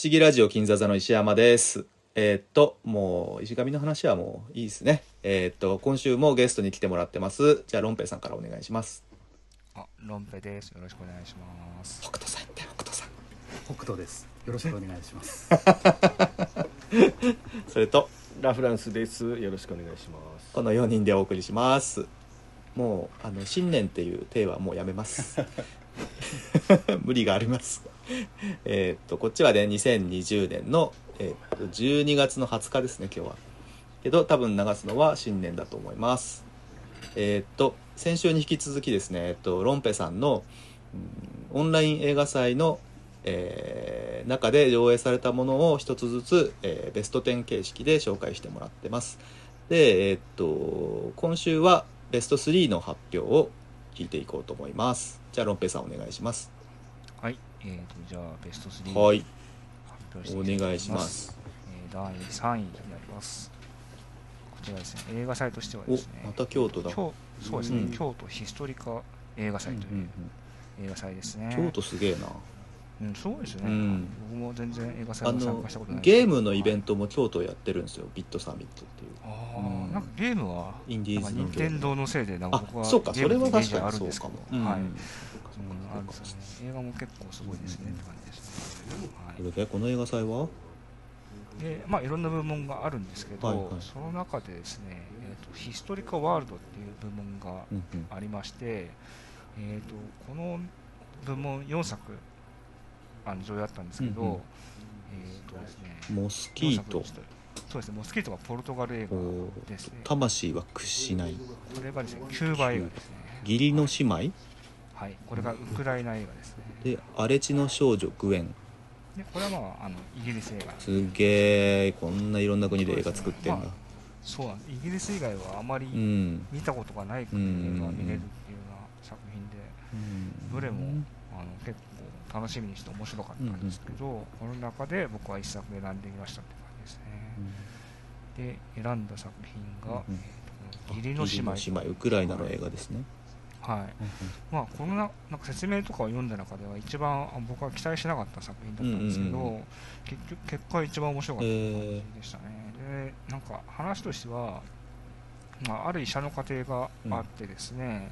不思議ラジオ金座座の石山です。えーっと、もう、石神の話はもういいですね。えーっと、今週もゲストに来てもらってます。じゃあ、ロンペイさんからお願いします。あ、ロンペです。よろしくお願いします。北斗さんって、北斗さん。北斗です。よろしくお願いします。それと、ラフランスです。よろしくお願いします。この4人でお送りします。もう、あの、新年っていう体はもうやめます。無理があります。えっと、こっちはね、2020年の、えーっと、12月の20日ですね、今日は。けど、多分流すのは新年だと思います。えっと、先週に引き続きですね、えっと、ロンペさんの、うんオンライン映画祭の、えー中で上映されたものを一つずつ、えーベスト10形式で紹介してもらってます。で、えーっと、今週はベスト3の発表を聞いていこうと思います。じゃあ、ロンペさんお願いします。はい。えーと、じゃあ、ベスト3はい発表しておいきたと思願いします。えー第3位になります。こちらですね、映画祭としてはおですね、また京都だ。京そうですね、うん京都ヒストリカ映画祭という映画祭ですね。京都すげえな。うん、そうですね、うん僕も全然映画あ祭に参の加したことないゲームのイベント。トも京都やってるんですよ。ビットサミットっていう。あうんーなんかゲームは、インディーズの任天堂のせいで、なんか僕あ、はそうか、それは確かにそうるんですけど。うんはい。あるんです。映画も結構すごいですね、って感じですね。はい。それでこの映画祭は？でまあ、いろんな部門があるんですけど、はいはい。その中でですね、えーと、ヒストリカワールドっていう部門がうんうんありまして、えー、とこの部門4作あの上映あったんですけど、うんうん。えーとですね、モスキー4作トそうですね、モスキートがポルトガル映画おですね。魂は屈しない。これがですね、キューバ映画ですね。義理の姉妹？はい、これがウクライナ映画ですね。で荒れ地の少女グエン。でこれは、まあ、あのイギリス映画。すげえこんないろんな国で映画作ってんだ。まそうなんです。イギリス以外はあまりうん。見たことがない国の映画が見れるっていうような作品で、どれもあの結構楽しみにして面白かったんですけど、この中で僕は一作選んでみましたって感じですね。で、選んだ作品が、うん。えーと義理の姉妹。義理の姉妹ウクライナの映画ですねはい。まあ、このななんか説明とかを読んだ中では一番あ僕は期待しなかった作品だったんですけど、うんうんうん。結局結果一番面白かった感じでしたね。で、なんか話としては、まあ、ある医者の家庭があってですね、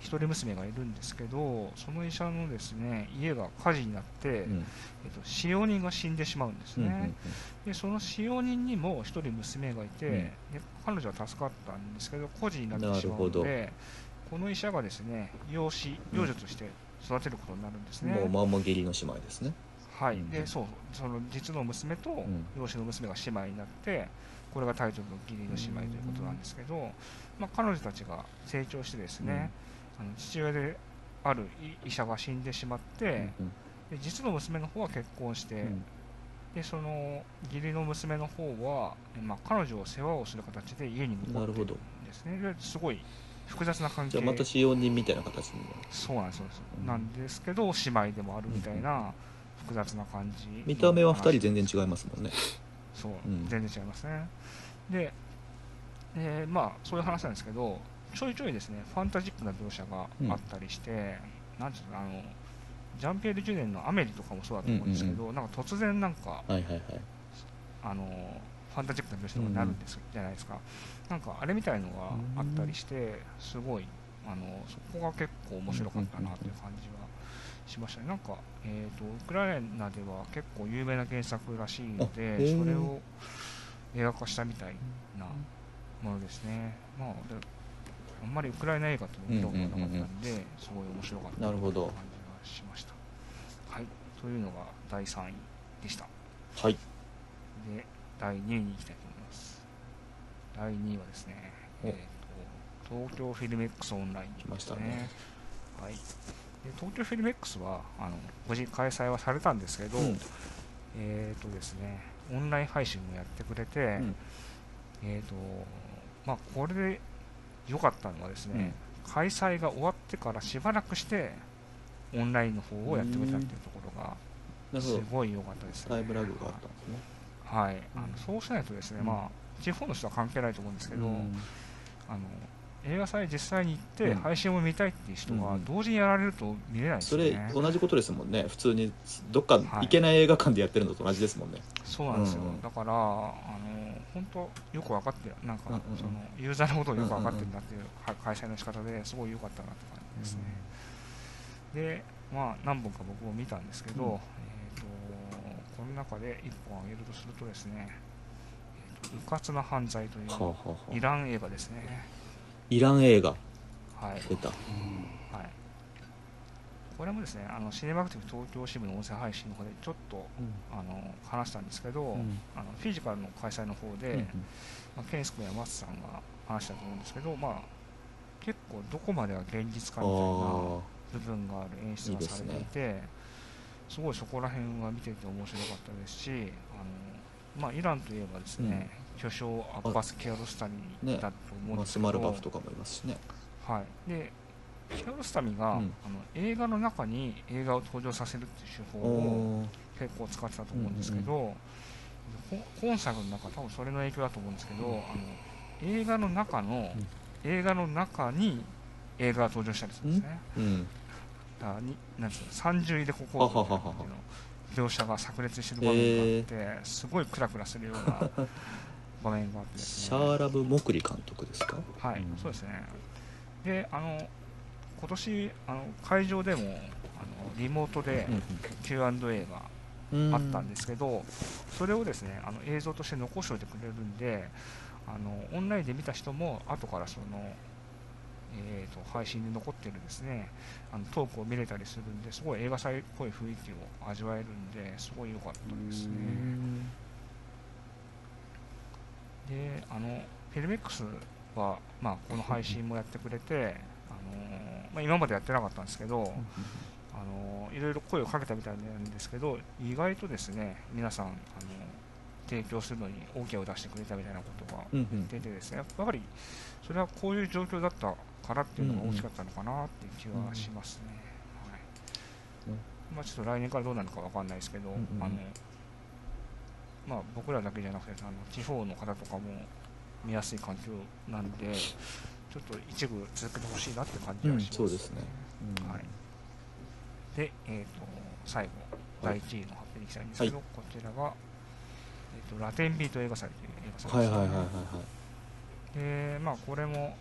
一人娘がいるんですけど、その医者のですね家が火事になって、うん。えっと、使用人が死んでしまうんですね。うんうんでその使用人にも一人娘がいて、うん。で彼女は助かったんですけど孤児になってしまうのでこの医者がですね養子養女として育てることになるんですね、もうまんま義理の姉妹ですね。はい。うん。でそうその実の娘とん。養子の娘が姉妹になってこれがタイトルの義理の姉妹ということなんですけど、まあ、彼女たちが成長してですね、あの父親である医医者が死んでしまって、うんで実の娘の方は結婚して、うん。でその義理の娘の方は、えまあ、彼女を世話をする形で家に残ってるんですね。ですごい複雑な関係。じゃあまた使用人みたいな形にそうなんですそうです、うん。なんですけど姉妹でもあるみたいな複雑な感じ。見た目は2人全然違いますもんね。そう、うん。全然違いますね。で、えーまあそういう話なんですけどちょいちょいですねファンタジックな描写があったりして、なんていうのあのジャンピエール・ジュネンの「アメリ」とかもそうだと思うんですけど、なんか突然なんかはいはいはい。あのファンタジックな描写とかになるんです、じゃないですかなんかあれみたいのがあったりしてすごいあのそこが結構面白かったなという感じはしましたね。なんか、えー、とウクライナでは結構有名な原作らしいのでー。それを映画化したみたいなものですね。まあであんまりウクライナ映画と見たことがなかったんで、すごい面白かったなるほど感じがしました。はい。というのが第3位でした。はい。で第2位に行きたいと第2位はですね、お。えー、と東京フィルメックスオンライン来ましたね。はい、で東京フィルメックスはあの無事開催はされたんですけど、うん。えっ、とですねオンライン配信もやってくれて、うん。えっ、とまあこれで良かったのはですね、開催が終わってからしばらくしてオンラインの方をやってくれたっていうところがすごい良かったですね。タイムラグがあったんですね。はい、あのそうしないとですね、うん。まあ、地方の人は関係ないと思うんですけど、うん。あの映画祭実際に行ってうん。配信を見たいっていう人がうんうん同時にやられると見れないですそれよね、同じことですもんね。普通にどっかはい。行けない映画館でやってるのと同じですもんね、そうなんですよ、うん。うんだからあの本当よく分かってるなんか、うんうんうん。そのユーザーのことをよく分かってるんだっていうは開催の仕方ですごい良かったなって感じですね、でまあ何本か僕も見たんですけど、うん。えー、とこの中で1本挙げるとするとですね「えーと、うかつな犯罪」というはあはイラン映画ですね。イラン映画。はい、出た。はい、これもですねあのシネマクティブ東京支部の音声配信の方でちょっとあの話したんですけど、うん。あのフィジカルの開催の方で、うんまあ、ケンス君や松さんが話したと思うんですけど、まあ、結構どこまでが現実かみたいなあ部分がある演出がされていてすごいそこら辺は見てて面白かったですしあの、まあ、イランといえばですね、巨匠アッバス・キアロスタニねだと思うんですけど、マルバフとかもいますしね。はい、でキアロスタミが、うん。あの映画の中に映画を登場させるっていう手法を結構使ってたと思うんですけど、こ本作の中多分それの影響だと思うんですけど、あの映画の中の、映画の中に映画が登場したりするんですね。うん。だになんですか三重入れここははははは描写が炸裂してる場面があって、すごいクラクラするような 場面があってですね。シャーラブ・モクリ監督ですか？はい、うん。そうですね。で、あの今年あの会場でもあのリモートで Q&A がうん。あったんですけど、それをですねあの映像として残しておいてくれるんで、あのオンラインで見た人も後からその、えー、と配信で残ってるですねあのトークを見れたりするんですごい映画祭っぽい雰囲気を味わえるんですごい良かったですね。であのフィルメックスは、まあ、この配信もやってくれて、あのまあ、今までやってなかったんですけど、あのいろいろ声をかけたみたいなんですけど意外とですね皆さんあの提供するのに OK を出してくれたみたいなことがうんうん。出てですねやっぱりそれはこういう状況だったからっていうのが大きかったのかなっていう気はしますね。はい。うんまあ、ちょっと来年からどうなるかわかんないですけど、うんうん。あのまあ、僕らだけじゃなくてあの地方の方とかも見やすい環境なんでちょっと一部続けてほしいなって感じはします、うんそうですね。うん。はい、で、えー、と最後、第1位の発表に行きたいんですけど、こちらが、えー、とラテンビート映画祭という映画祭です、ねはいはいはいはいはい。でまあ、これも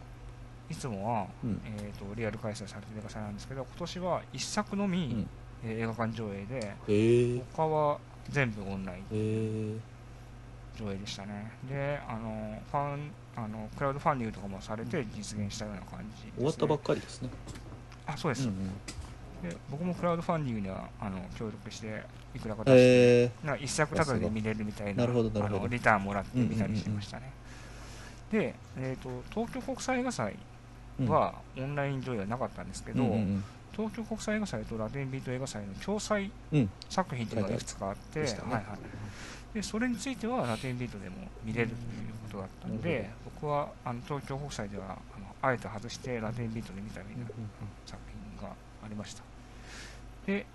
いつもは、うん。えー、とリアル開催されている映画祭なんですけど今年は1作のみ、うん。えー映画館上映でへえ。他は全部オンライン上映でしたね。であのファンあのクラウドファンディングとかもされて実現したような感じね、終わったばっかりですね。あそうです、うんうんで僕もクラウドファンディングにはあの協力していくらか出して、へえなんか一作ただで見れるみたいなあのリターンもらって見たりしてましたね、で、えー、と東京国際映画祭はオンライン上映はなかったんですけど、うんうん東京国際映画祭とラテンビート映画祭の共催うん。作品というのがいくつかあって、書いてありましたね。はいはい、でそれについてはラテンビートでも見れるということだったのなるで、僕はあの東京国際ではあのあえて外してラテンビートで見たみたいな作品がありましたで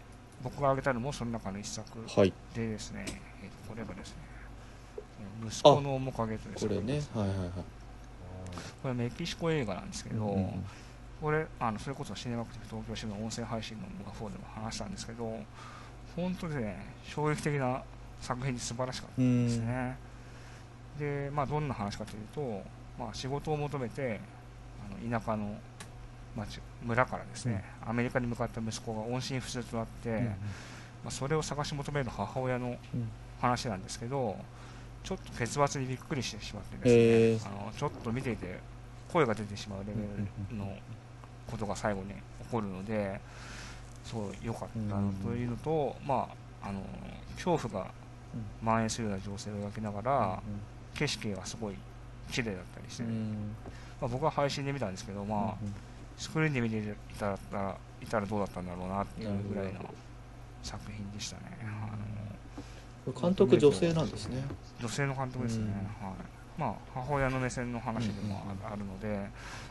僕が挙げたのもその中の一作はい。でですね、えーとこれがですね息子の面影というこれね。はいはいはい。これはメキシコ映画なんですけど、うんうんこれあのそれこそシネマクティブ東京支部の音声配信の僕が4でも話したんですけど本当にね衝撃的な作品で素晴らしかったうんですね、でまあどんな話かというと、まあ、仕事を求めてあの田舎の町村からですね、アメリカに向かった息子が音信不通となって、まあ、それを探し求める母親のうん。話なんですけどちょっと結末にびっくりしてしまってですね、あのちょっと見ていて声が出てしまうレベルのことが最後に起こるのですごい良かったのというのと、まあ、あの恐怖が蔓延するような情勢を描きながら、景色がすごい綺麗だったりして、まあ、僕は配信で見たんですけど、まあ、スクリーンで見ていたらいたらどうだったんだろうなっていうぐらいの作品でしたね。あの監督女性なんですね。女性の監督ですね、うん。はい。まあ、母親の目線の話でもああるので、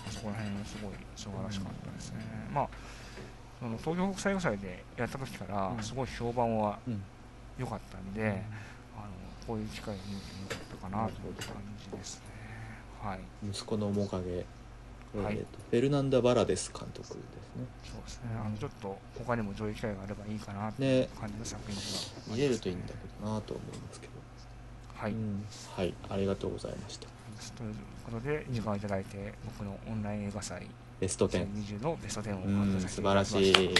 そこら辺すごい素晴らしかったですね、まあ、その東京国際映画祭でやった時からすごい評判はうん。良かったんで、あのこういう機会に見てよかったかなという感じですね。はい、息子の面影はい。えーとフェルナンダ・バラデス監督ですね。そうですね。あのちょっと他にも上映機会があればいいかなっていね。う感じの作品がね見れるといいんだけどなと思いますけど。はい、うん。はい。ありがとうございました。ということで時間をいただいて僕のオンライン映画祭。ベスト10 2020のベスト10をうん発表させて素晴らしい。はい、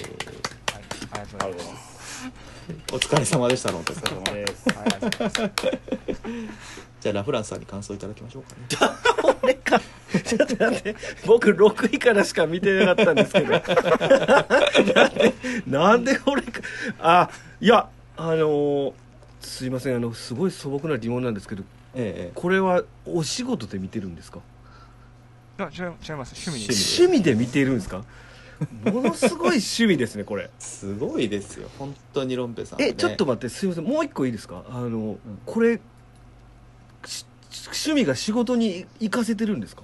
ありがとうございます。お疲れ様でしたロンペさんお疲れ様です。はいありがとうございます。じゃあラフランスさんに感想いただきましょうかね ちょっと待って。僕6位からしか見てなかったんですけど。なんでなんで俺か。あいやあのーすいません。あのすごい素朴な疑問なんですけどええこれはお仕事で見てるんですか？いや違い違います。趣味趣で趣味で見てるんですか？ものすごい趣味ですねこれ。すごいですよ。本当にロンペさんはね、えちょっと待って。すいません。もう一個いいですか？あの、これし趣味が仕事に生かせてるんですか？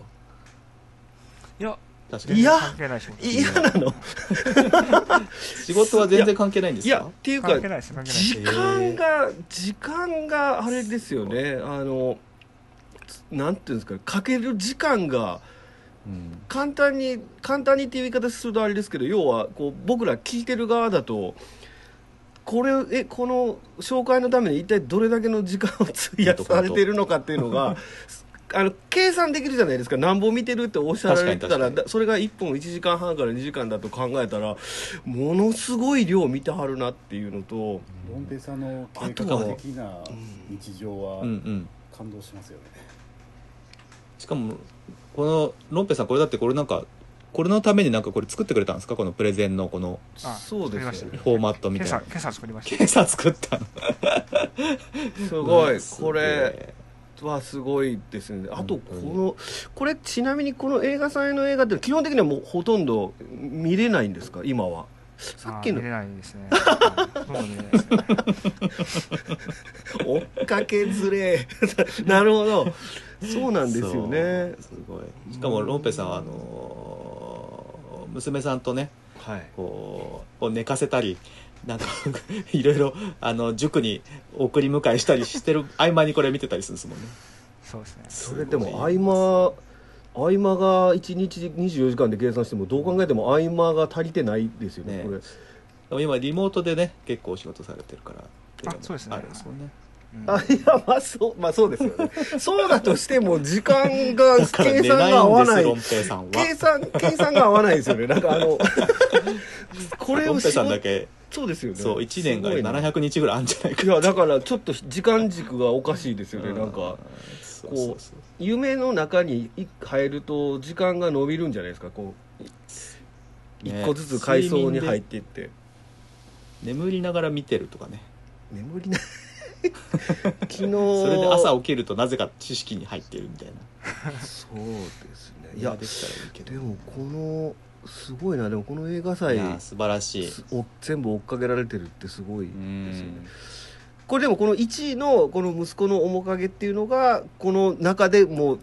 いや確かに。いや関係ない仕事。嫌なの？仕事は全然関係ないんですいやかっていうか関係ないです関係ないです。時間が時間があれですよね。あのなんていうんですかかける時間がうん。簡単に簡単にっていう言い方するとあれですけど要はこう僕ら聞いてる側だとこれえこの紹介のために一体どれだけの時間を費やされているのかっていうのが あの計算できるじゃないですか。何本見てるっておっしゃられてたらそれが1本1時間半から2時間だと考えたらものすごい量見てはるなっていうのとロンペイさんの計あとは画的な日常はうんうん。感動しますよね、しかもこのロンペさんこれだってこれなんかこれのためになんかこれ作ってくれたんですか？このプレゼンのこのあそうです。よねフォーマットみたいな。今朝今朝作りました。今朝作ったの。すごい。すこれはすごいですね。あとこのこれちなみにこの映画祭の映画って基本的にはもうほとんど見れないんですか？今は。さっきの。あー見れないですね。追っかけずれ。なるほど。そうなんですよね。すごい。しかもロンペさんはあのー娘さんとねはい。こうを寝かせたりなんか いろいろあの塾に送り迎えしたりしてる 合間にこれ見てたりするんですもんね。そうですね。それでも合間合間が1日24時間で計算してもどう考えても合間が足りてないですよねね。これ。でも今リモートでね結構お仕事されてるからあそうですね。あるんですもんねうん。あいやまあそうまあそうですよね。そうだとしても時間が計算が合わない。計算計算が合わないですよね。なんかあのこれをロンペさんだけそうですよね。そう1年がすごいな700日ぐらいあるんじゃないか。いやだからちょっと時間軸がおかしいですよね。なんかそう夢の中にい入ると時間が伸びるんじゃないですか。こう一ね個ずつ階層に入っていって。眠りながら見てるとかね。眠りな昨日。それで朝起きるとなぜか知識に入ってるみたいな。そうですね。いいややできたらいいけど。でもこのすごいな。でもこの映画祭素晴らしい。全部追っかけられてるってすごいうんですよね。これでもこの1位のこの息子の面影っていうのがこの中でもう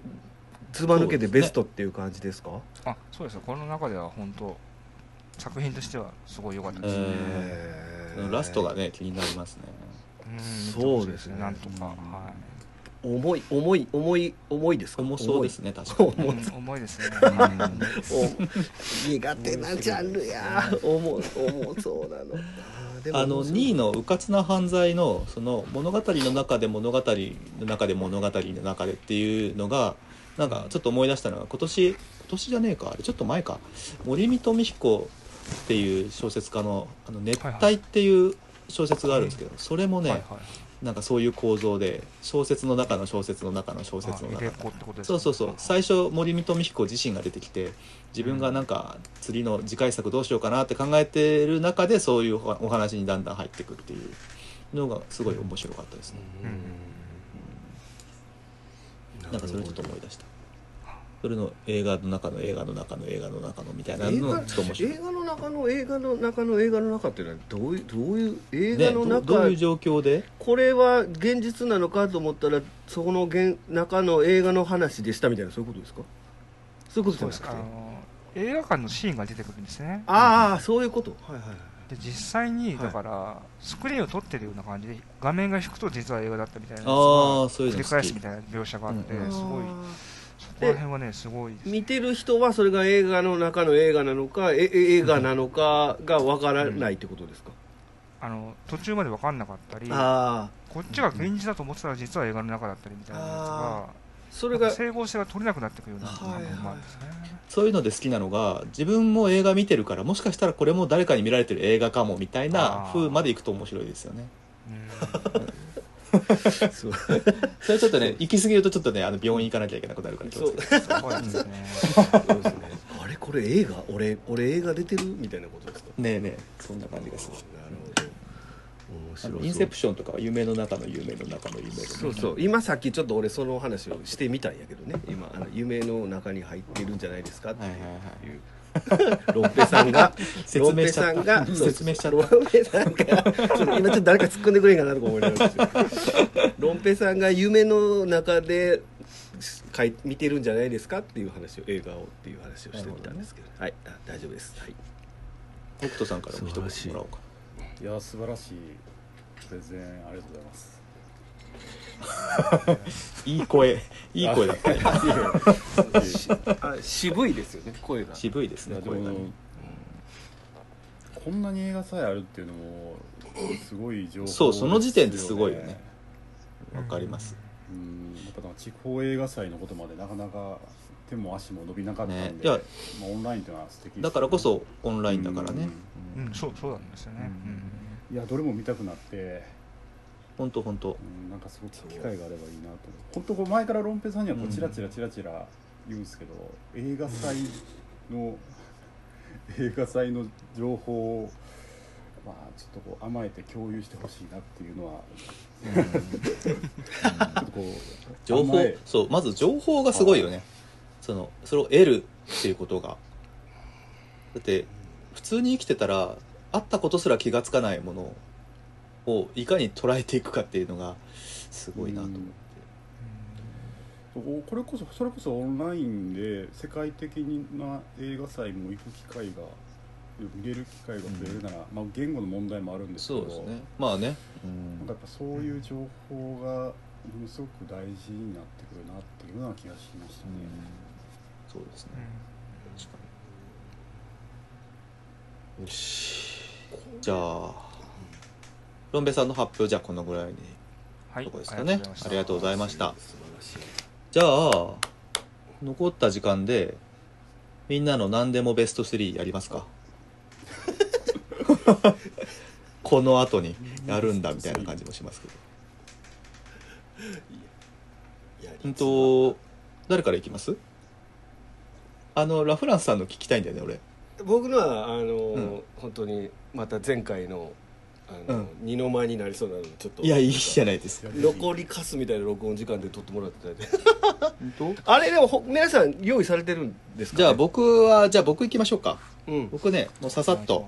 ずば抜けてベストっていう感じですか？あそうですこの中では本当作品としてはすごい良かったですね、えーラストがね気になりますね。うんそうですね。なん。とか、は重い重い重い重いですか？重そうですね確かに。い、重い。うん重いですね、お苦手なジャンルや。重重そうなの。あの面白い。2位の「うかつな犯罪の」その物語の中で物語の中で物語の中でっていうのがなんかちょっと思い出したのが今年今年じゃねえかあれちょっと前か。森見富彦っていう小説家の「あの熱帯」っていう小説があるんですけどそれもね、はいはい。なんかそういう構造で小説の中の小説の中の小説の中のあ入れ子ってことですそうそうそう。あ最初森見富彦自身が出てきて自分がなんか次の次回作どうしようかなって考えてる中でそういうおお話にだんだん入ってくっていうのがすごい面白かったですね、うん。なんかそれちょっと思い出したそれの映画の中の映画の中の映画の中のみたいな映のちょっと面白い。映画の中の映画の中の映画の中っていうのはどういうどういう映ね画の中、どどういう状況で？これは現実なのかと思ったらそこの現中の映画の話でしたみたいなそういうことですか？そういうことですゃなくて。あの映画館のシーンが出てくるんですね。ああそういうこと。はいはいはいで実際にはい。だから、スクリーンを撮ってるような感じで画面が引くと実は映画だったみたいな繰り返すみたいな描写があって、すごいこら辺はねすごいです。見てる人はそれが映画の中の映画なのかええ映画なのかがわからないってことですか、あの途中まで分かんなかったりああこっちが現実だと思ってたら実は映画の中だったりみたいなやつがそれが整合性が取れなくなってくるようなはいはい。のもあるんですね、そういうので好きなのが自分も映画見てるからもしかしたらこれも誰かに見られてる映画かもみたいな風までいくと面白いですよね そう。それちょっとね行き過ぎるとちょっとねあの病院行かなきゃいけなくなるから気をつけて。う。んそうなんですね。そうですね。あれこれ映画俺俺映画出てるみたいなことですか？ねえねえ。そんな感じがす。るなるほど。面あ白いのインセプションとかは夢の中の夢の中の夢の。そうそう。今さっきちょっと俺その話をしてみたんやけどね。今あの夢の中に入ってるんじゃないですかってはいはいはい。いうロンペさんが説明しちゃった。ロンペさんが説明しちゃった。ロンペさんがちょっと今ちょっと誰か突っ込んでくれんかなとか思いながらですよ。ロンペさんが夢の中でかい見てるんじゃないですかっていう話を映画をっていう話をしてみたんですけど。はい。あ大丈夫です。はい。北斗さんからも一言もらおうか。いや素晴らしい。プレゼンありがとうございます いい声。いい声だった渋いですよね声が。渋いですね声がね。こんなに映画さえあるっていうのもすごい情報そうその時点ですごいよね。わかります。うん。やっぱなんか地方映画祭のことまでなかなか手も足も伸びなかったんで、ね。いやまあ、オンラインっていうのは素敵だからこそオンラインだからね。うん。そうそうなんですよね、いやどれも見たくなって、本当本当。うん、なんかすごく機会があればいいなと本当こう前からロンペさんにはこうチラチラチラチラ言うんですけど、映画祭の 映画祭の情報をまあちょっとこう甘えて共有してほしいなっていうのは、情報そうまず情報がすごいよね。そのそれを得るっていうことが。だって普通に生きてたらあったことすら気がつかないものをいかに捉えていくかっていうのがすごいなと思って、これこそそれこそオンラインで世界的な映画祭も行く機会が見れる機会が増えるなら、まあ、言語の問題もあるんですけどそうですね。まあね、なんかやっぱそういう情報がものすごく大事になってくるなっていうような気がしましたね。そうですね。うん。確かに。よし。じゃあロンベさんの発表じゃあこのぐらいにはいどこですかね。ありがとうございました。じゃあ残った時間でみんなの何でもベスト3やりますか？この後にやるんだみたいな感じもしますけど。いやうんと誰からいきます？あのラフランスさんの聞きたいんだよね俺。僕のはあの、ん。本当にまた前回のあの、うん。二の舞になりそうなのでちょっと。いやいいじゃないですか。残りかすみたいな録音時間で撮ってもらってたんで本当？あれでもほ皆さん用意されてるんですか、ね、じゃあ僕はじゃあ僕行きましょうか。うん。僕ねもうささっと。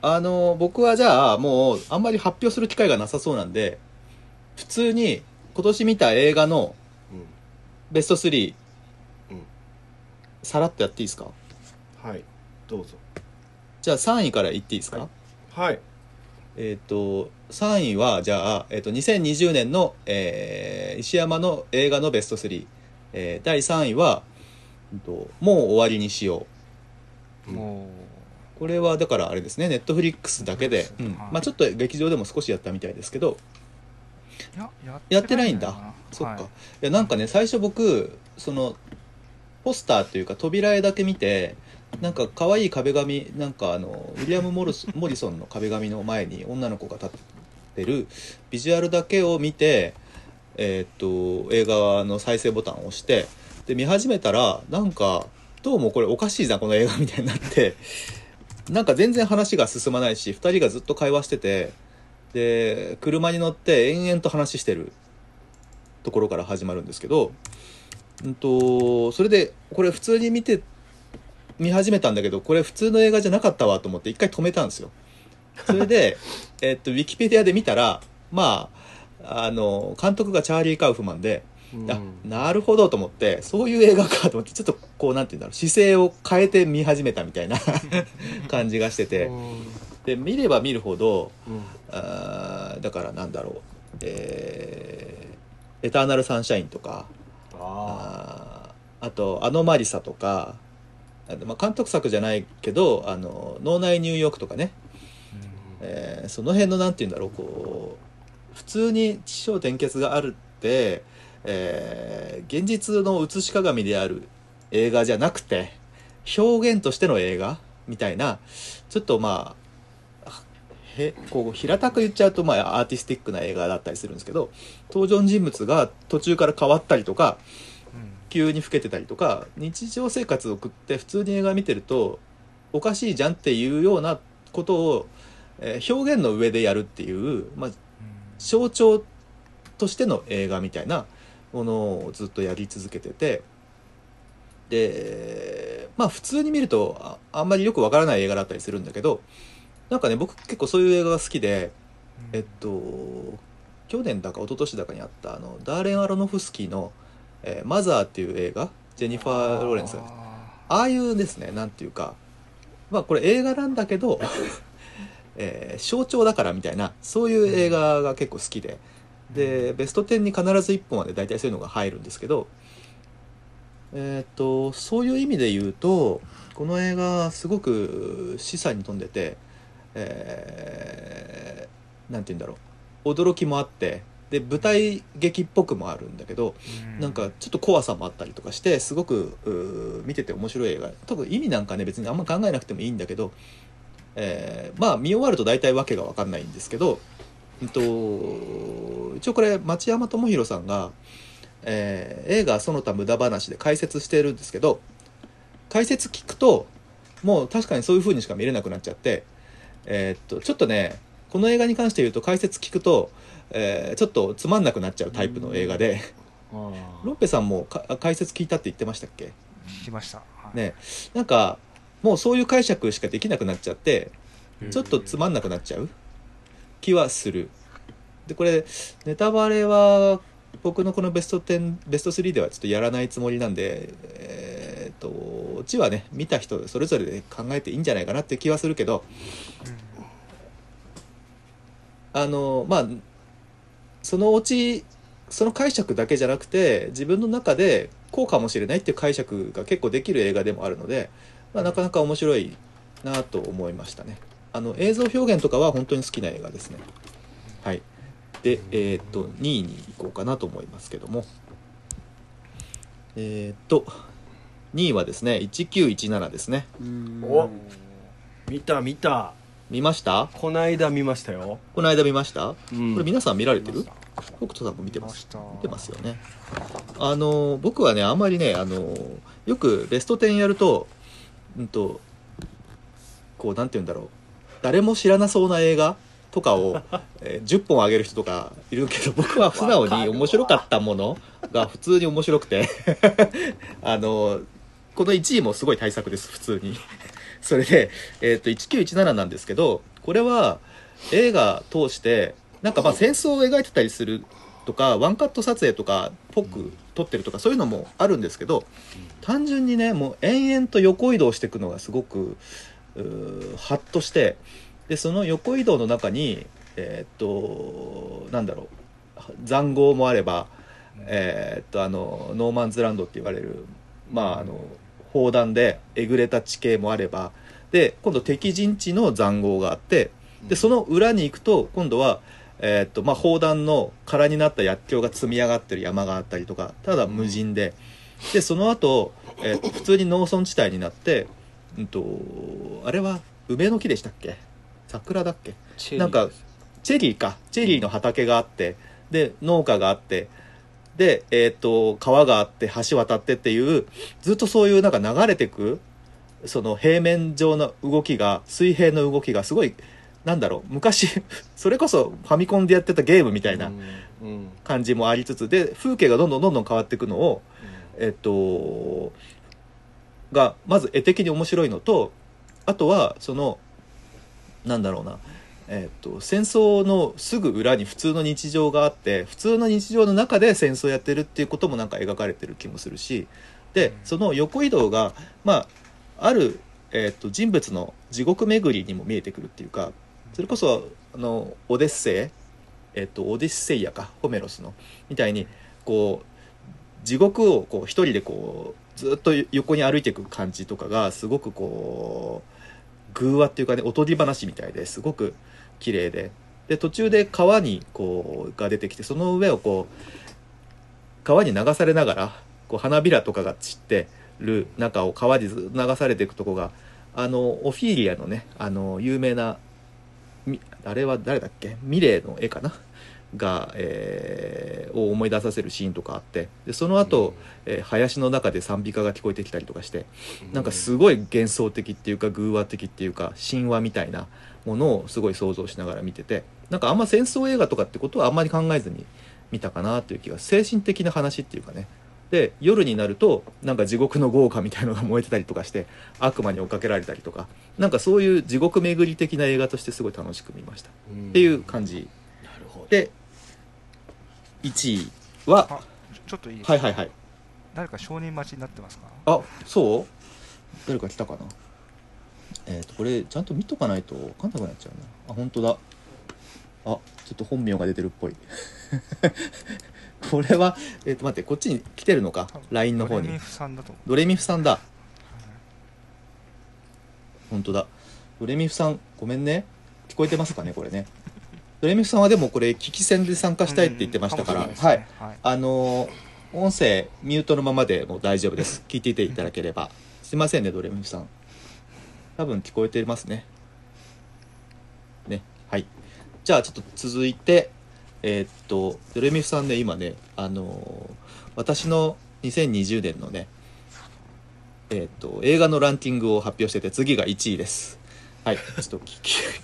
あの僕はじゃあもうあんまり発表する機会がなさそうなんで普通に今年見た映画のベスト3、うん。さらっとやっていいですか？はい。どうぞ。じゃあ3位から言っていいですか、はいはい。えっ、と3位はじゃあ、えー、と2020年の、えー石山の映画のベスト3、えー第3位は、うんと「もう終わりにしよう」もこれはだからあれですねネットフリックスだけで、うん。はい。まあ、ちょっと劇場でも少しやったみたいですけど。やややってないんだ。そっか、、はいやなんかね最初僕そのポスターというか扉絵だけ見てなんか可愛い壁紙なんかあのウィリアム・モルス モリソンの壁紙の前に女の子が立ってるビジュアルだけを見てえーっと映画の再生ボタンを押してで見始めたらなんかどうもこれおかしいなこの映画みたいになって なんか全然話が進まないし2人がずっと会話しててで車に乗って延々と話してるところから始まるんですけど、うんと、それでこれ普通に見て見始めたんだけどこれ普通の映画じゃなかったわと思って一回止めたんですよ。それで えっとウィキペディアで見たらまああの監督がチャーリー・カウフマンで、うん。あなるほどと思ってそういう映画かと思ってちょっとこうなんて言うんだろう姿勢を変えて見始めたみたいな 感じがしてて。で見れば見るほどうん。あーだからなんだろうえーエターナルサンシャインとかああと「アノマリサ」とか、まあ、監督作じゃないけど「あの脳内ニューヨーク」とかね、えーその辺のなんて言うんだろうこう普通に起承転結があるって、えー現実の写し鏡である映画じゃなくて表現としての映画みたいなちょっとまあへこう平たく言っちゃうとまあアーティスティックな映画だったりするんですけど登場人物が途中から変わったりとかうん急に老けてたりとか日常生活を送って普通に映画見てるとおかしいじゃんっていうようなことを、えー表現の上でやるっていう、まあ、象徴としての映画みたいなものをずっとやり続けててでまあ普通に見るとああんまりよくわからない映画だったりするんだけどなんかね僕結構そういう映画が好きでえっと去年だか一昨年だかにあったあのダーレン・アロノフスキーの「えーマザー」っていう映画ジェニファー・ローレンスがあああいうですねなんていうか。まあこれ映画なんだけど、えー象徴だからみたいなそういう映画が結構好きで。でベスト10に必ず1本はね大体そういうのが入るんですけどえっ、とそういう意味で言うとこの映画すごく示唆に富んでてえーなんて言うんだろう。驚きもあってで舞台劇っぽくもあるんだけどーなんかちょっと怖さもあったりとかしてすごく見てて面白い映画。多分意味なんかね別にあんま考えなくてもいいんだけど、えーまあ見終わると大体わけが分かんないんですけど、うんと、一応これ町山智博さんが、えー映画「その他無駄話」で解説してるんですけど解説聞くともう確かにそういう風にしか見れなくなっちゃって、えーっとちょっとねこの映画に関して言うと解説聞くと、えーちょっとつまんなくなっちゃうタイプの映画で。あロッペさんもか解説聞いたって言ってましたっけ？聞きました、はいね。なんかもうそういう解釈しかできなくなっちゃってちょっとつまんなくなっちゃう気はする。でこれネタバレは僕のこのベスト10ベスト3ではちょっとやらないつもりなんでえーっとオチはね見た人それぞれで考えていいんじゃないかなって気はするけど。あのまあそのオチその解釈だけじゃなくて自分の中でこうかもしれないっていう解釈が結構できる映画でもあるので、まあ、なかなか面白いなと思いましたね。あの映像表現とかは本当に好きな映画ですね。はい。でえーっと2位に行こうかなと思いますけども。えーっと2位はですね1917ですね。お見た見た。見ました？こないだ見ましたよ、この間見ました？うん。これ皆さん見られてる？北斗さんも見てます。見てますよね。あの僕はねあんまりねあのよくベスト10やるとうんとこうなんて言うんだろう。誰も知らなそうな映画とかを、えー10本あげる人とかいるけど僕は素直に面白かったものが普通に面白くて。あのこの1位もすごい対策です普通に。それで、えー、と1917なんですけどこれは映画通してなんかまあ戦争を描いてたりするとかワンカット撮影とかっぽく撮ってるとかそういうのもあるんですけど単純にねもう延々と横移動していくのがすごくハッとしてでその横移動の中にえーっとなんだろう塹壕もあればえーっとあの No Man's Land って言われるまああの砲弾でえぐれた地形もあればで今度敵陣地の塹壕があってでその裏に行くと今度は、えーっとまあ、砲弾の空になった薬莢が積み上がってる山があったりとかただ無人で。でその後、えー普通に農村地帯になって、うん、とあれは梅の木でしたっけ？桜だっけ？なんかチェリーか。チェリーの畑があってで農家があってで、えー、と川があって橋渡ってっていうずっとそういうなんか流れてくその平面上の動きが水平の動きがすごいなんだろう昔 それこそファミコンでやってたゲームみたいな感じもありつつで風景がどんどんどんどん変わっていくのをえっとがまず絵的に面白いのとあとはそのなんだろうなえっと戦争のすぐ裏に普通の日常があって普通の日常の中で戦争やってるっていうこともなんか描かれてる気もするしでその横移動がまあある、えっと人物の地獄巡りにも見えてくるっていうかそれこそあのオデッセイ、えっとオデッセイアかホメロスのみたいにこう地獄をこう一人でこうずっと横に歩いていく感じとかがすごくこう偶話っていうかねおとぎ話みたいですごく綺麗で。で途中で川にこうが出てきてその上をこう川に流されながらこう花びらとかが散ってる中を川に流されていくとこがあのオフィーリアのねあの有名なあれは誰だっけ？ミレーの絵かな？が、えーを思い出させるシーンとかあって。でその後、えー林の中で賛美歌が聞こえてきたりとかしてなんかすごい幻想的っていうか偶話的っていうか神話みたいなものをすごい想像しながら見ててなんかあんま戦争映画とかってことはあんまり考えずに見たかなっていう気が精神的な話っていうかねで夜になるとなんか地獄の豪華みたいのが燃えてたりとかして悪魔に追っかけられたりとか。なんかそういう地獄巡り的な映画としてすごい楽しく見ました。っていう感じ。なるほど。で1位はあちょっといいですか、はいはいはい。誰か承認待ちになってますか？あそう？誰か来たかな？えっ、とこれちゃんと見とかないと分かんなくなっちゃうな。あ本当だ。あちょっと本名が出てるっぽい これはえっ、と待ってこっちに来てるのか？LINE の方に。ドレミフさんだとドレミフさんだ。本当だ。ドレミフさんごめんね。聞こえてますかねこれね。ドレミフさんはでもこれ聞き戦で参加したいって言ってましたから、うんかもしれはい。はい。あのー音声ミュートのままでも大丈夫です。聞いていていただければ。すいませんねドレミフさん。多分聞こえてますね。ねはい。じゃあちょっと続いてえーっとドレミフさんね今ねあのー私の2020年のねえーっと映画のランキングを発表してて次が1位です。はい。ちょっと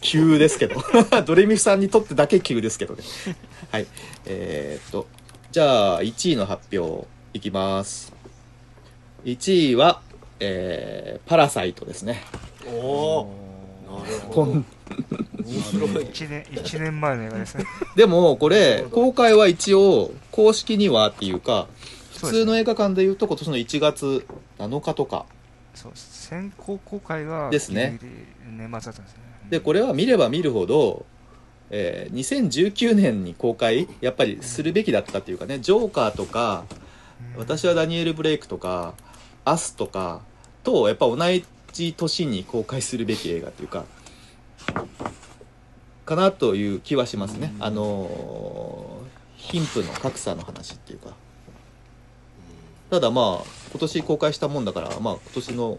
急ですけど。ドレミフさんにとってだけ急ですけどね。はい。えっとじゃあ1位の発表いきます。1位はえーパラサイトですね。おおこん面白い1年一年前の映画ですね。でもこれ公開は一応公式にはっていうか普通の映画館でいうと今年の1月7日とか。そう先行公開がですね。年末だったんですね。でこれは見れば見るほど、えー2019年に公開やっぱりするべきだったっていうかねジョーカーとかうん。私はダニエル・ブレイクとかアスとかとやっぱ同じ年に公開するべき映画っていうかかなという気はしますね。あのー貧富の格差の話っていうか。ただまあ今年公開したもんだからまあ今年の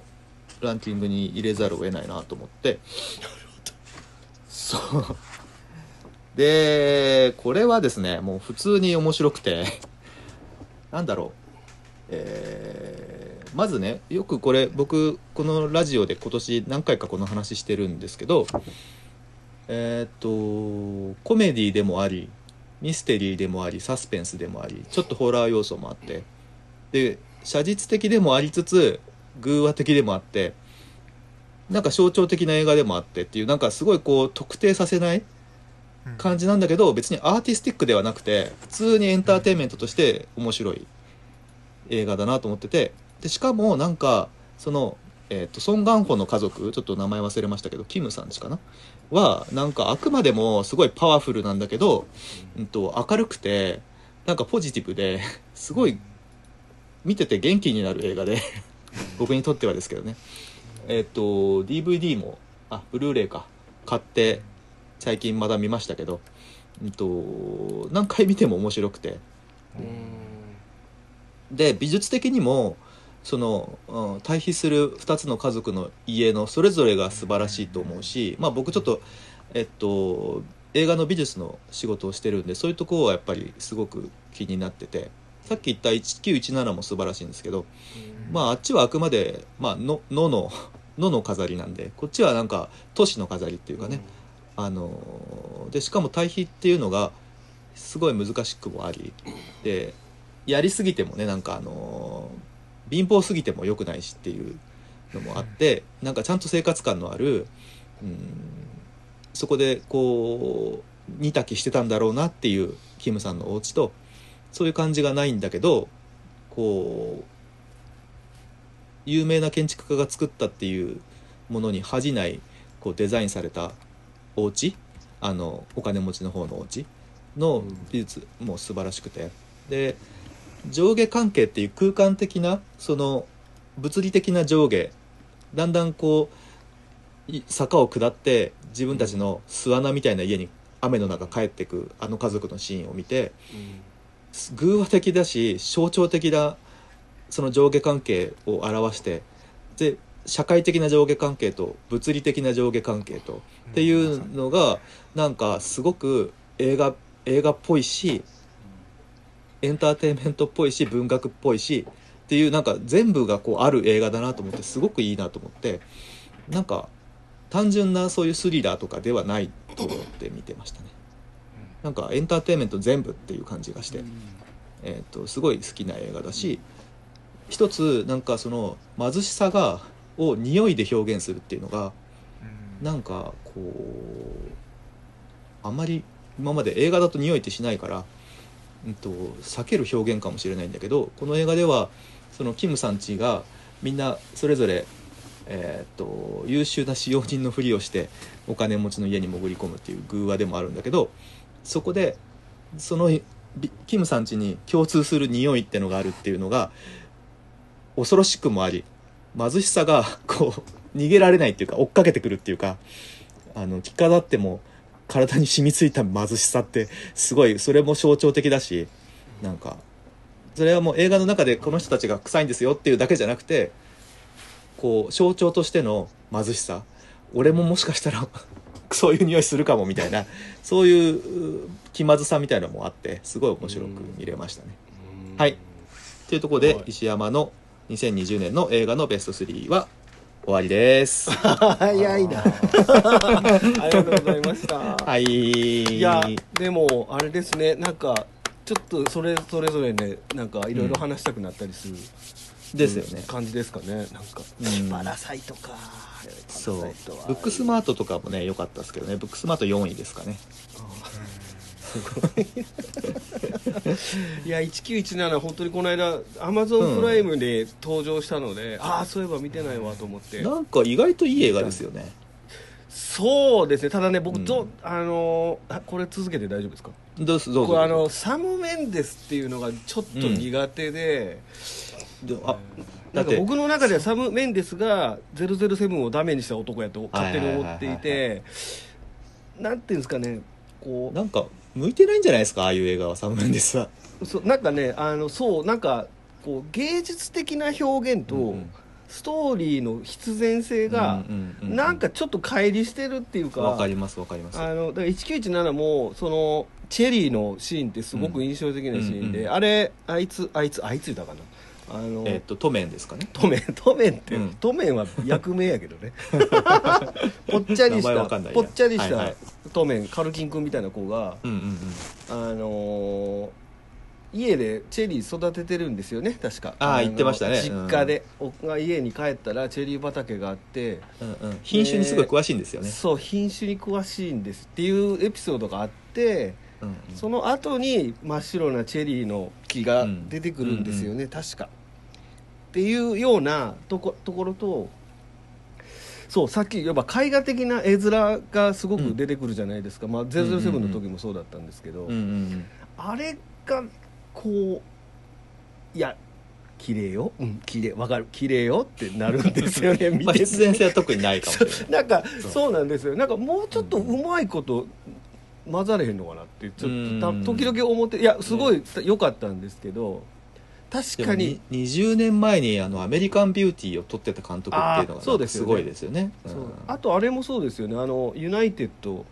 ランキングに入れざるを得ないなと思って。そう。でこれはですねもう普通に面白くて。なんだろう。えーまずねよくこれ僕このラジオで今年何回かこの話してるんですけどえーっとコメディでもありミステリーでもありサスペンスでもありちょっとホラー要素もあってで写実的でもありつつ偶話的でもあってなんか象徴的な映画でもあってっていうなんかすごいこう特定させないうん。感じなんだけど別にアーティスティックではなくて普通にエンターテインメントとして面白い映画だなと思っててでしかもなんかその、えー、とソン・ガンホの家族ちょっと名前忘れましたけどキムさんちかな？はなんかあくまでもすごいパワフルなんだけど、うん、と明るくてなんかポジティブで すごい見てて元気になる映画で 僕にとってはですけどね。えっ、と DVD もあブルーレイか。買って最近まだ見ましたけど、うん、と何回見ても面白くて。で美術的にもその、うん、対比する2つの家族の家のそれぞれが素晴らしいと思うし、まあ、僕ちょっと、えっと、映画の美術の仕事をしてるんでそういうところはやっぱりすごく気になっててさっき言った1917も素晴らしいんですけど、まあ、あっちはあくまで、まあ、ののののの飾りなんでこっちはなんか都市の飾りっていうかね、あのでしかも対比っていうのがすごい難しくもありでやりすぎてもねなんかあの貧乏すぎても良くないしっていうのもあってなんかちゃんと生活感のある、うん、そこでこう煮炊きしてたんだろうなっていうキムさんのお家とそういう感じがないんだけどこう有名な建築家が作ったっていうものに恥じないこうデザインされたお家あのお金持ちの方のお家の美術も素晴らしくて。で上下関係っていう空間的なその物理的な上下だんだんこうい坂を下って自分たちの巣穴みたいな家に雨の中帰ってくあの家族のシーンを見て偶話的だし象徴的なその上下関係を表してで社会的な上下関係と物理的な上下関係とっていうのがなんかすごく映画映画っぽいしエンターテインメントっぽいし文学っぽいしっていうなんか全部がこうある映画だなと思ってすごくいいなと思ってなんか単純なそういうスリラーとかではないと思って見てましたね。なんかエンターテインメント全部っていう感じがして、えー、とすごい好きな映画だし一つなんかその貧しさがを匂いで表現するっていうのがうん。なんかこうあんまり今まで映画だと匂いってしないから、うん、と避ける表現かもしれないんだけどこの映画ではそのキムさんちがみんなそれぞれ、えー、と優秀な使用人のふりをしてお金持ちの家に潜り込むっていう偶話でもあるんだけどそこでそのキムさんちに共通する匂いってのがあるっていうのが恐ろしくもあり貧しさがこう逃げられないっていうか追っかけてくるっていうかあの着飾っても体に染みついた貧しさってすごいそれも象徴的だしなんかそれはもう映画の中でこの人たちが臭いんですよっていうだけじゃなくてこう象徴としての貧しさ俺ももしかしたら そういう匂いするかもみたいなそういうう気まずさみたいなのもあってすごい面白く見れましたね。はい。というところではい。石山の2020年の映画のベスト3は終わりです。早いな ありがとうございましたはい。いやでもあれですねなんかちょっとそれそれぞれねなんかいろいろ話したくなったりする、ですよね。感じですかねなんか、うんパラサイトかそう。ブックスマートとかもね、良かったですけどね。ブックスマート4位ですかね。いや1917本当にこの間アマゾンプライムで登場したので、ああそういえば見てないわと思って、なんか意外といい映画ですよね。そうですね。ただね僕、うん。どあのこれ続けて大丈夫ですか？どうぞどうぞ。あのサム・メンデスっていうのがちょっと苦手で、であ、なんか僕の中ではサム・メンデスが007をダメにした男やと勝手に思っていはいはいはいてなんていうんですかねこなんか向いてないんじゃないですか、ああいう映画は、サムメンデスは。うそうなんかねあのそうなんかこう芸術的な表現と、うんストーリーの必然性が、うんうんうんなんかちょっと乖離してるっていうかわかりますわかります。あのだから1917もそのチェリーのシーンってすごく印象的なシーンで、うんうんあれあいつあいつあいつ言ったかな？あの、えっと、トメンですかね。トメン トメンって、うん。トメンは役名やけどね。ぽっちゃりし名前わたかんないや。ぽっちゃりしたはいはい。トメンカルキン君みたいな子がうんうんうん。あのー家でチェリー育ててるんですよね確か。のあー言ってましたね。実家で、僕が家に帰ったらチェリー畑があってうんうん。品種にすごい詳しいんですよね。そう品種に詳しいんですっていうエピソードがあってその後に真っ白なチェリーの木が出てくるんですよね、確か。っていうようなとこところとそうさっき言えば絵画的な絵面がすごく出てくるじゃないですか、まあ、007の時もそうだったんですけど、うんうんうんあれがこういや綺麗よ。うん綺麗わかる。綺麗よってなるんですよね見 まあてて必然性は特にないかもしれない。なんかそう。そうなんですよ。なんかもうちょっとうまいこと混ざれへんのかなってちょっと時々思っていやすごい良かったんですけど確かに。に20年前にあのアメリカンビューティーを撮ってた監督っていうのがそうですよね。すごいですよね。う。ん。あとあれもそうですよね。あのユナイテッド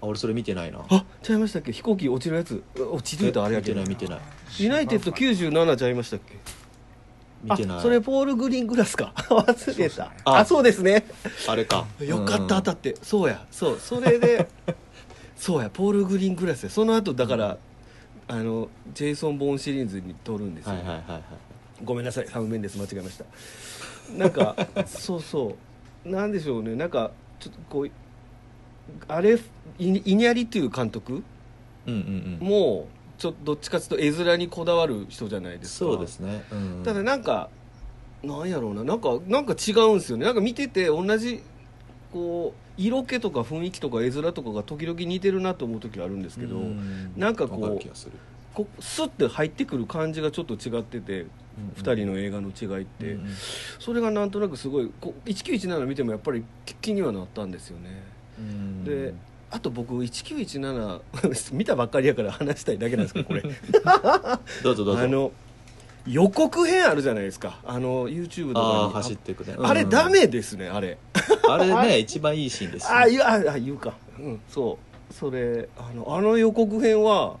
あ俺それ見てないな。あちゃいましたっけ？飛行機落ちるやつ。落ちるとあれやけど。見てない見てない。ユナイテッド97ちゃいましたっけ？見てない。あそれポール・グリーングラスか。忘れそうですね。たああそうですね。あれか。よかった当たっって。そうや。そう。それで そうやポール・グリーングラスや。その後だから、あのジェイソン・ボーンシリーズに撮るんですよ、はいはいはいはい。ごめんなさいサム・メンデス間違えました。なんか そうそう。なんでしょうね。なんかちょっとこうあれイニャリっていう監督うんうんうん。もちょっとどっちかというと絵面にこだわる人じゃないですか。そうですね。うん。ただなんかなんやろうな。なんかなんか違うんですよね。なんか見てて同じこう色気とか雰囲気とか絵面とかが時々似てるなと思う時あるんですけど、うん。なんかこうこスッて入ってくる感じがちょっと違ってて、2人の映画の違いって、それがなんとなくすごいこう1917見てもやっぱり気にはなったんですよね。うん。であと僕1917 見たばっかりやから話したいだけなんですけどこれ。どうぞどうぞ。あの予告編あるじゃないですか。あの YouTube とああかに走っていくね。ああれうん。ダメですねあれあれね一番いいシーンですよ。あ言うああ言うか。うんそう。それあのあの予告編は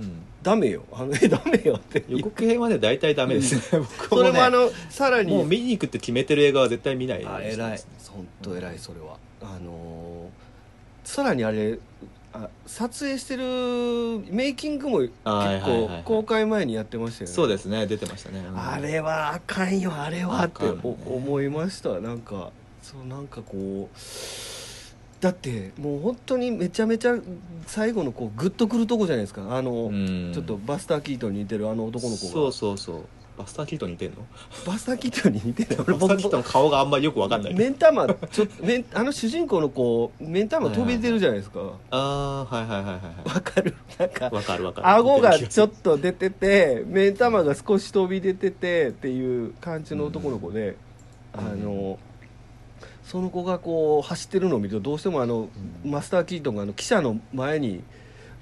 うん。ダメよ。あのえダメよって。予告編はね大体ダメです。ね僕それもあねのさらに。もう見に行くって決めてる映画は絶対見ないあ偉い。本当偉いそれは。あのーさらにあれあ撮影してるメイキングも結構公開前にやってましたよね。そうですね出てましたね。うん。あれはあかんよあれはって思いました。なんかそうなんかこうだってもう本当にめちゃめちゃ最後のこうグッとくるとこじゃないですか。あの、うん。ちょっとバスター・キートンに似てるあの男の子が。そうそうそう。バスターキートン似てんの？バスター・キートンに似てる。バスターキートンの顔があんまりよくわかんない。目ん玉ちょ 目んあの主人公の子目ん玉飛び出るじゃないですか。ああはいはいはいはいかる？なんかいわかるわかる。顎がちょっとと出てて目ん玉が少し飛び出ててっていう感じの男の子で、うん。あのその子がこう走ってるのを見るとどうしてもあの、うん。マスター・キートンがあの記者の前に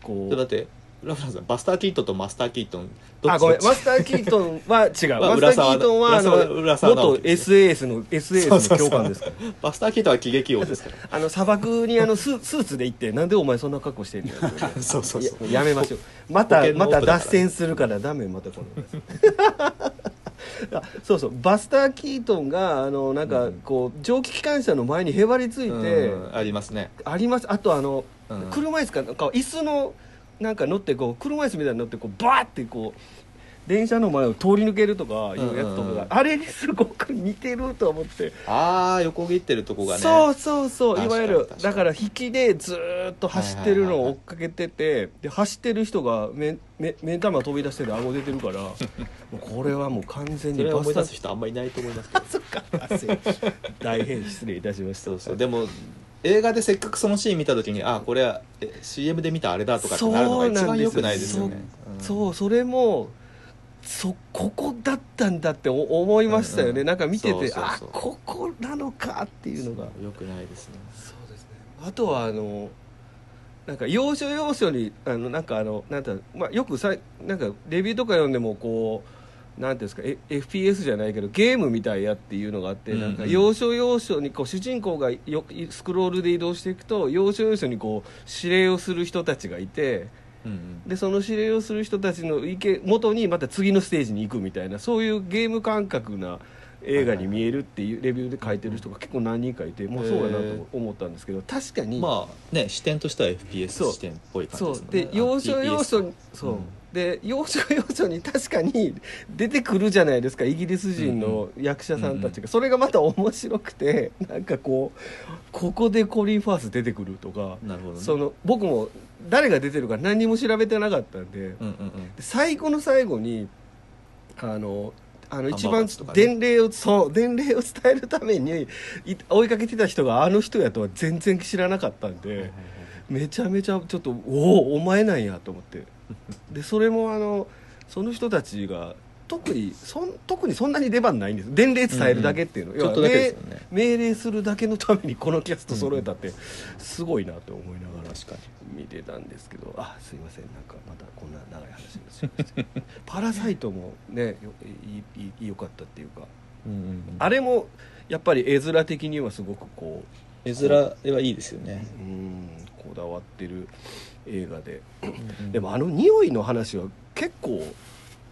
こう。だってラフランさんバスターキートンとマスターキートンあごめん。マスター・キートンは違う。まあマスター・キートンはあの元 SAS の SAS の教官ですから。バスターキートンは喜劇王ですから。あの砂漠にあのススーツで行ってなんでお前そんな格好してんの そうそうそう。ややめましょう。またまた脱線するからダメまたこの。あそうそう。バスター・キートンがあのなんかこう蒸気機関車の前にへばりついて、うんありますね。あります。あとあの、うん。車椅子かなんか椅子のなんか乗ってこう車椅子みたいに乗ってこうバーってこう電車の前を通り抜けるとかいうやつとかが、うんうんうん。あれにすごく似てると思って、ああ横切ってるとこがね。そうそうそう。いわゆるだから引きでずーっと走ってるのを追っかけててで走ってる人が目目目ん玉飛び出してて顎出てるから もうこれはもう完全そにバス出す人あんまりいないと思いますけど。そっか。大変失礼いたしました。そう。そうでも映画でせっかくそのシーン見た時にあこれはえ CM で見たあれだとかってなるのが一番良くないですよね。そうそうそれもそここだったんだってお思いましたよね、うんうん。なんか見ててあここなのかっていうのが。よくないですね。そうですね。あとはあのなんか要所要所にあのなんかあのなんていうのまあよくさなんかレビューとか読んでもこうなんていうんですかえ FPS じゃないけどゲームみたいやっていうのがあって、うんうん。なんか要所要所にこう主人公がよスクロールで移動していくと要所要所にこう指令をする人たちがいてうんうん。でその指令をする人たちの意見元にまた次のステージに行くみたいなそういうゲーム感覚な映画に見えるっていうレビューで書いてる人が結構何人かいてもうそうやなと思ったんですけど確かにまあね視点としては FPS 視点っぽい感じですね。で要所要所にそう、うんで要所要所に確かに出てくるじゃないですかイギリス人の役者さんたちが、それがまた面白くてなんかこうここでコリン・ファース出てくるとか、なるほどね。その僕も誰が出てるか何にも調べてなかったんで、うんうんうん。で最後の最後にあのあの一番伝令をそう伝令を伝えるためにい追いかけてた人があの人やとは全然知らなかったんで。めちゃめちゃちょっとおおお前なんやと思ってでそれもあのその人たちが特にそん特にそんなに出番ないんです。伝令伝えるだけっていうの、うんうん。ちょっとだけですよね。命命令するだけのためにこのキャスト揃えたって。すごいなと思いながら見てたんですけどあすいません。なんかまたこんな長い話をしました。パラサイトもねよいいいよかったっていうか。に、うんうんうん、あれもやっぱり絵面的にはすごくこう絵面はいいですよね、うんこだわってる映画で。うんでもあの匂いの話は結構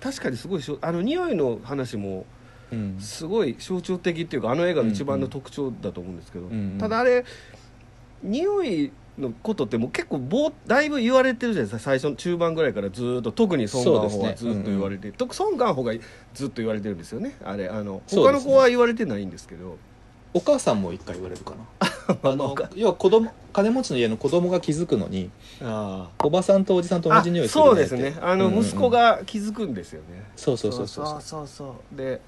確かにすごいしょあの匂いの話もうん。すごい象徴的っていうかあの映画の一番の特徴だと思うんですけど、うんうんただあれ匂いのことってもう結構ぼだいぶ言われてるじゃないですか。最初の中盤ぐらいからずーっと特にソン・ガンホはずっと言われて、特ソン・ガンホがずっと言われてるんですよねあれ。あの他の子は言われてないんですけど。お母さんも一回言われるかな あの要は子供金持ちの家の子供が気づくのにあおばさんとおじさんと同じ匂いするそうですね。あのうんうんうん。息子が気づくんですよね、そうそうそうそう。そうそうで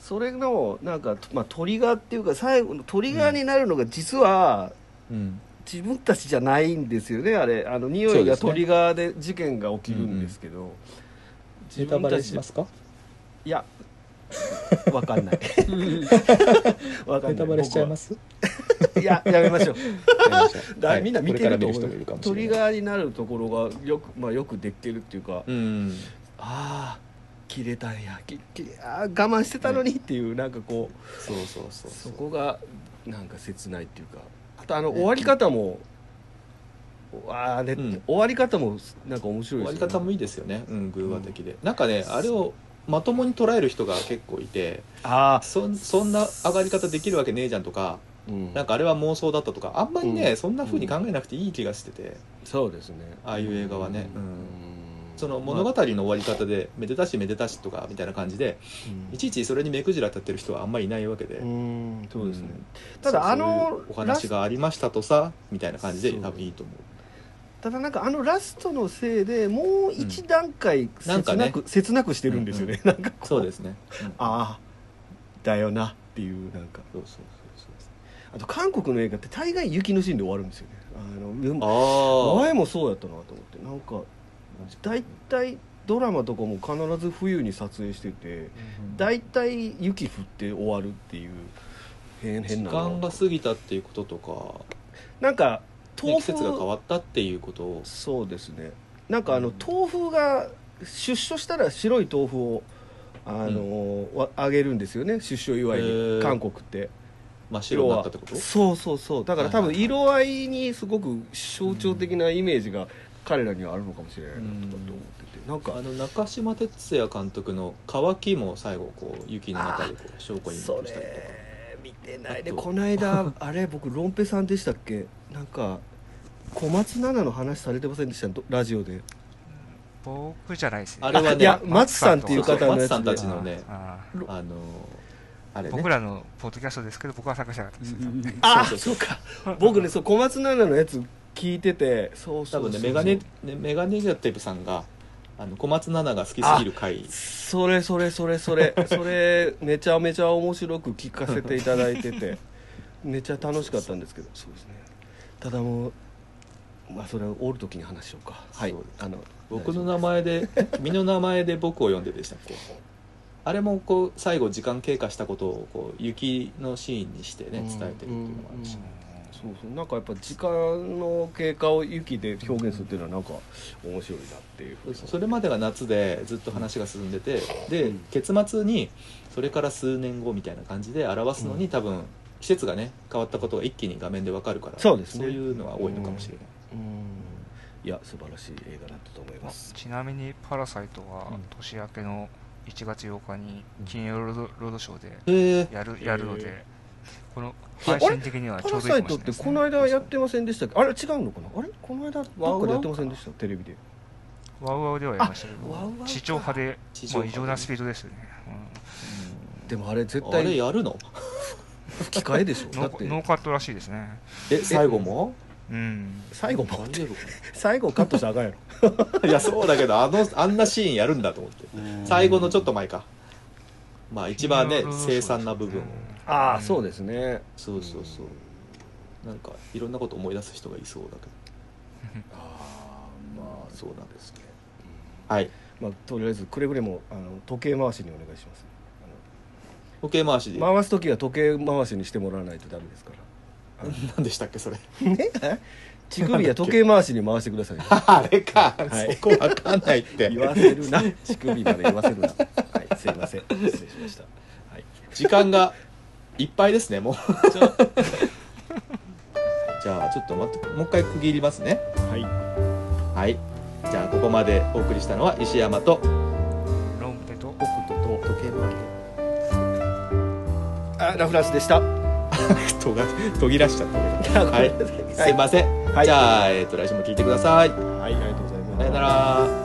それのなんか、まあ、トリガーっていうか最後のトリガーになるのが実はうん。自分たちじゃないんですよねあれ。あの匂いがトリガーで事件が起きるんですけど、ネタバレしますか？いや わかんない。わかんない。ネタバレしちゃいます？いややめましょう。だはいみんな見てると思うトリガーになるところがよく,、まあ、よくできてるっていうか、うん。ああ切れたんや。ききあー我慢してたのにっていう、なんかこうそうそうそうそこがなんか切ないっていうか。あとあの終わり方も、ああね、うん。終わり方もなんか面白終わりいですよね。方もいいですよね。うん偶話的で、なんかねあれをまともに捉える人が結構いてあそんそんな上がり方できるわけねえじゃんとかあ、うん。なんかあれは妄想だったとかあんまりね、うん。そんな風に考えなくていい気がしてて。そうですね。ああいう映画はね、うん。うん。その物語の終わり方でめでたしめでたしとかみたいな感じでうん。いちいちそれに目くじら立ってる人はあんまりいないわけで、うんそうですね、うん。ただあのお話がありましたとさみたいな感じで多分いいと思うただなんかあのラストのせいでもう一段階なんかね。切なく,、切なくしてるんですよね、なんかこそうですね、ああだよなっていうなんか。そうそうそうあと韓国の映画って大概雪のシーンで終わるんですよね。あの前もそうやったなと思って。なんか大体ドラマとかも必ず冬に撮影してて大体雪降って終わるっていう変なの。間が過ぎたっていうこととか、なんか季節が変腐わったっていうことを。そうですね。なんかあの豆腐が出所したら白い豆腐をあの、わあげるんですよね。出所祝いへにー。韓国って。真っ白になったってこと？そうそうそう。だから多分色合いにすごく象徴的なイメージが彼らにはあるのかもしれないなとかって思ってて。なんかあの中島哲也監督の「乾き」も最後こう雪の中でこう証拠にそしたりとか。れ見てない。でこの間 あれ僕ロンペさんでしたっけ？なんか小松菜奈の話されてませんでした？どラジオで。僕じゃないですね。あれはねいや松さんっていう方のやつで。松さんたちのねああのあれね。僕らのポッドキャストですけど僕は参加しなかったですね。あそうそうか。僕ねそう小松菜奈のやつ聞いててそうそうそう。多分ねメガネねメガネガティブさんがあの小松菜奈が好きすぎる回。それそれそれそれ。それめちゃめちゃ面白く聞かせていただいてて。めちゃ楽しかったんですけど。そうですねただもうまあそれはおる時に話しようか。はい。あの僕の名前で君の名前で僕を呼んででしたっけ？あれもこう最後時間経過したことをこう雪のシーンにしてね伝えてるっていうのもあるし、そうそう。なんかやっぱ時間の経過を雪で表現するっていうのはなんか面白いなっていう。それまでが夏でずっと話が進んでてでうん。結末にそれから数年後みたいな感じで表すのに多分季節がね変わったことが一気に画面でわかるからそうですね。そういうのは多いのかもしれない、うん。いや素晴らしい映画だったと思います。ちなみに「パラサイト」はうん。年明けの1月8日に金曜ロードロードショーでやるやるのでへこの配信的にはパラちょうどいいサイトってかもしれないですね。この間やってませんでしたっけ？あれ？違うのかなあれこの間どっかでやってませんでした？テレビで。ワウワウではやりましたけあワウワウか。ど地上波で地上波で。もう異常なスピードですよね、でもあれ絶あれ対やるの？吹き替えでしょ。うん、ノだって。ーノーカットらしいですね。え最後も？うん。最後も？最後？カットしたらあかんやろ。いやそうだけどあのあんなシーンやるんだと思って。最後のちょっと前か。まあ一番ね凄惨な部分を。ああそうでですね。そうそうそう。なんかいろんなこと思い出す人がいそうだけど。ああまあ。そうなんですねはい。まあとりあえずくれぐれもあの時計回しにお願いします時計回しで。回す時は時計回しにしてもらわないとダメですから。何でしたっけそれ。ね？乳首は時計回しに回してくださいね あれか、はい。そこわかんないって。言わせるな。乳首まで言わせるな。はいすいません。失礼しました。はい。時間がいっぱいですねもう。じゃあちょっと待ってもう一回区切りますね。はい。はい。じゃあここまでお送りしたのは石山とロンペと北斗と時計あラフランスでした。で とが途切らしちゃった けどはい。すいません、はい。じゃあ、えー、と来週も聞いてください。はいありがとうございます。さよなら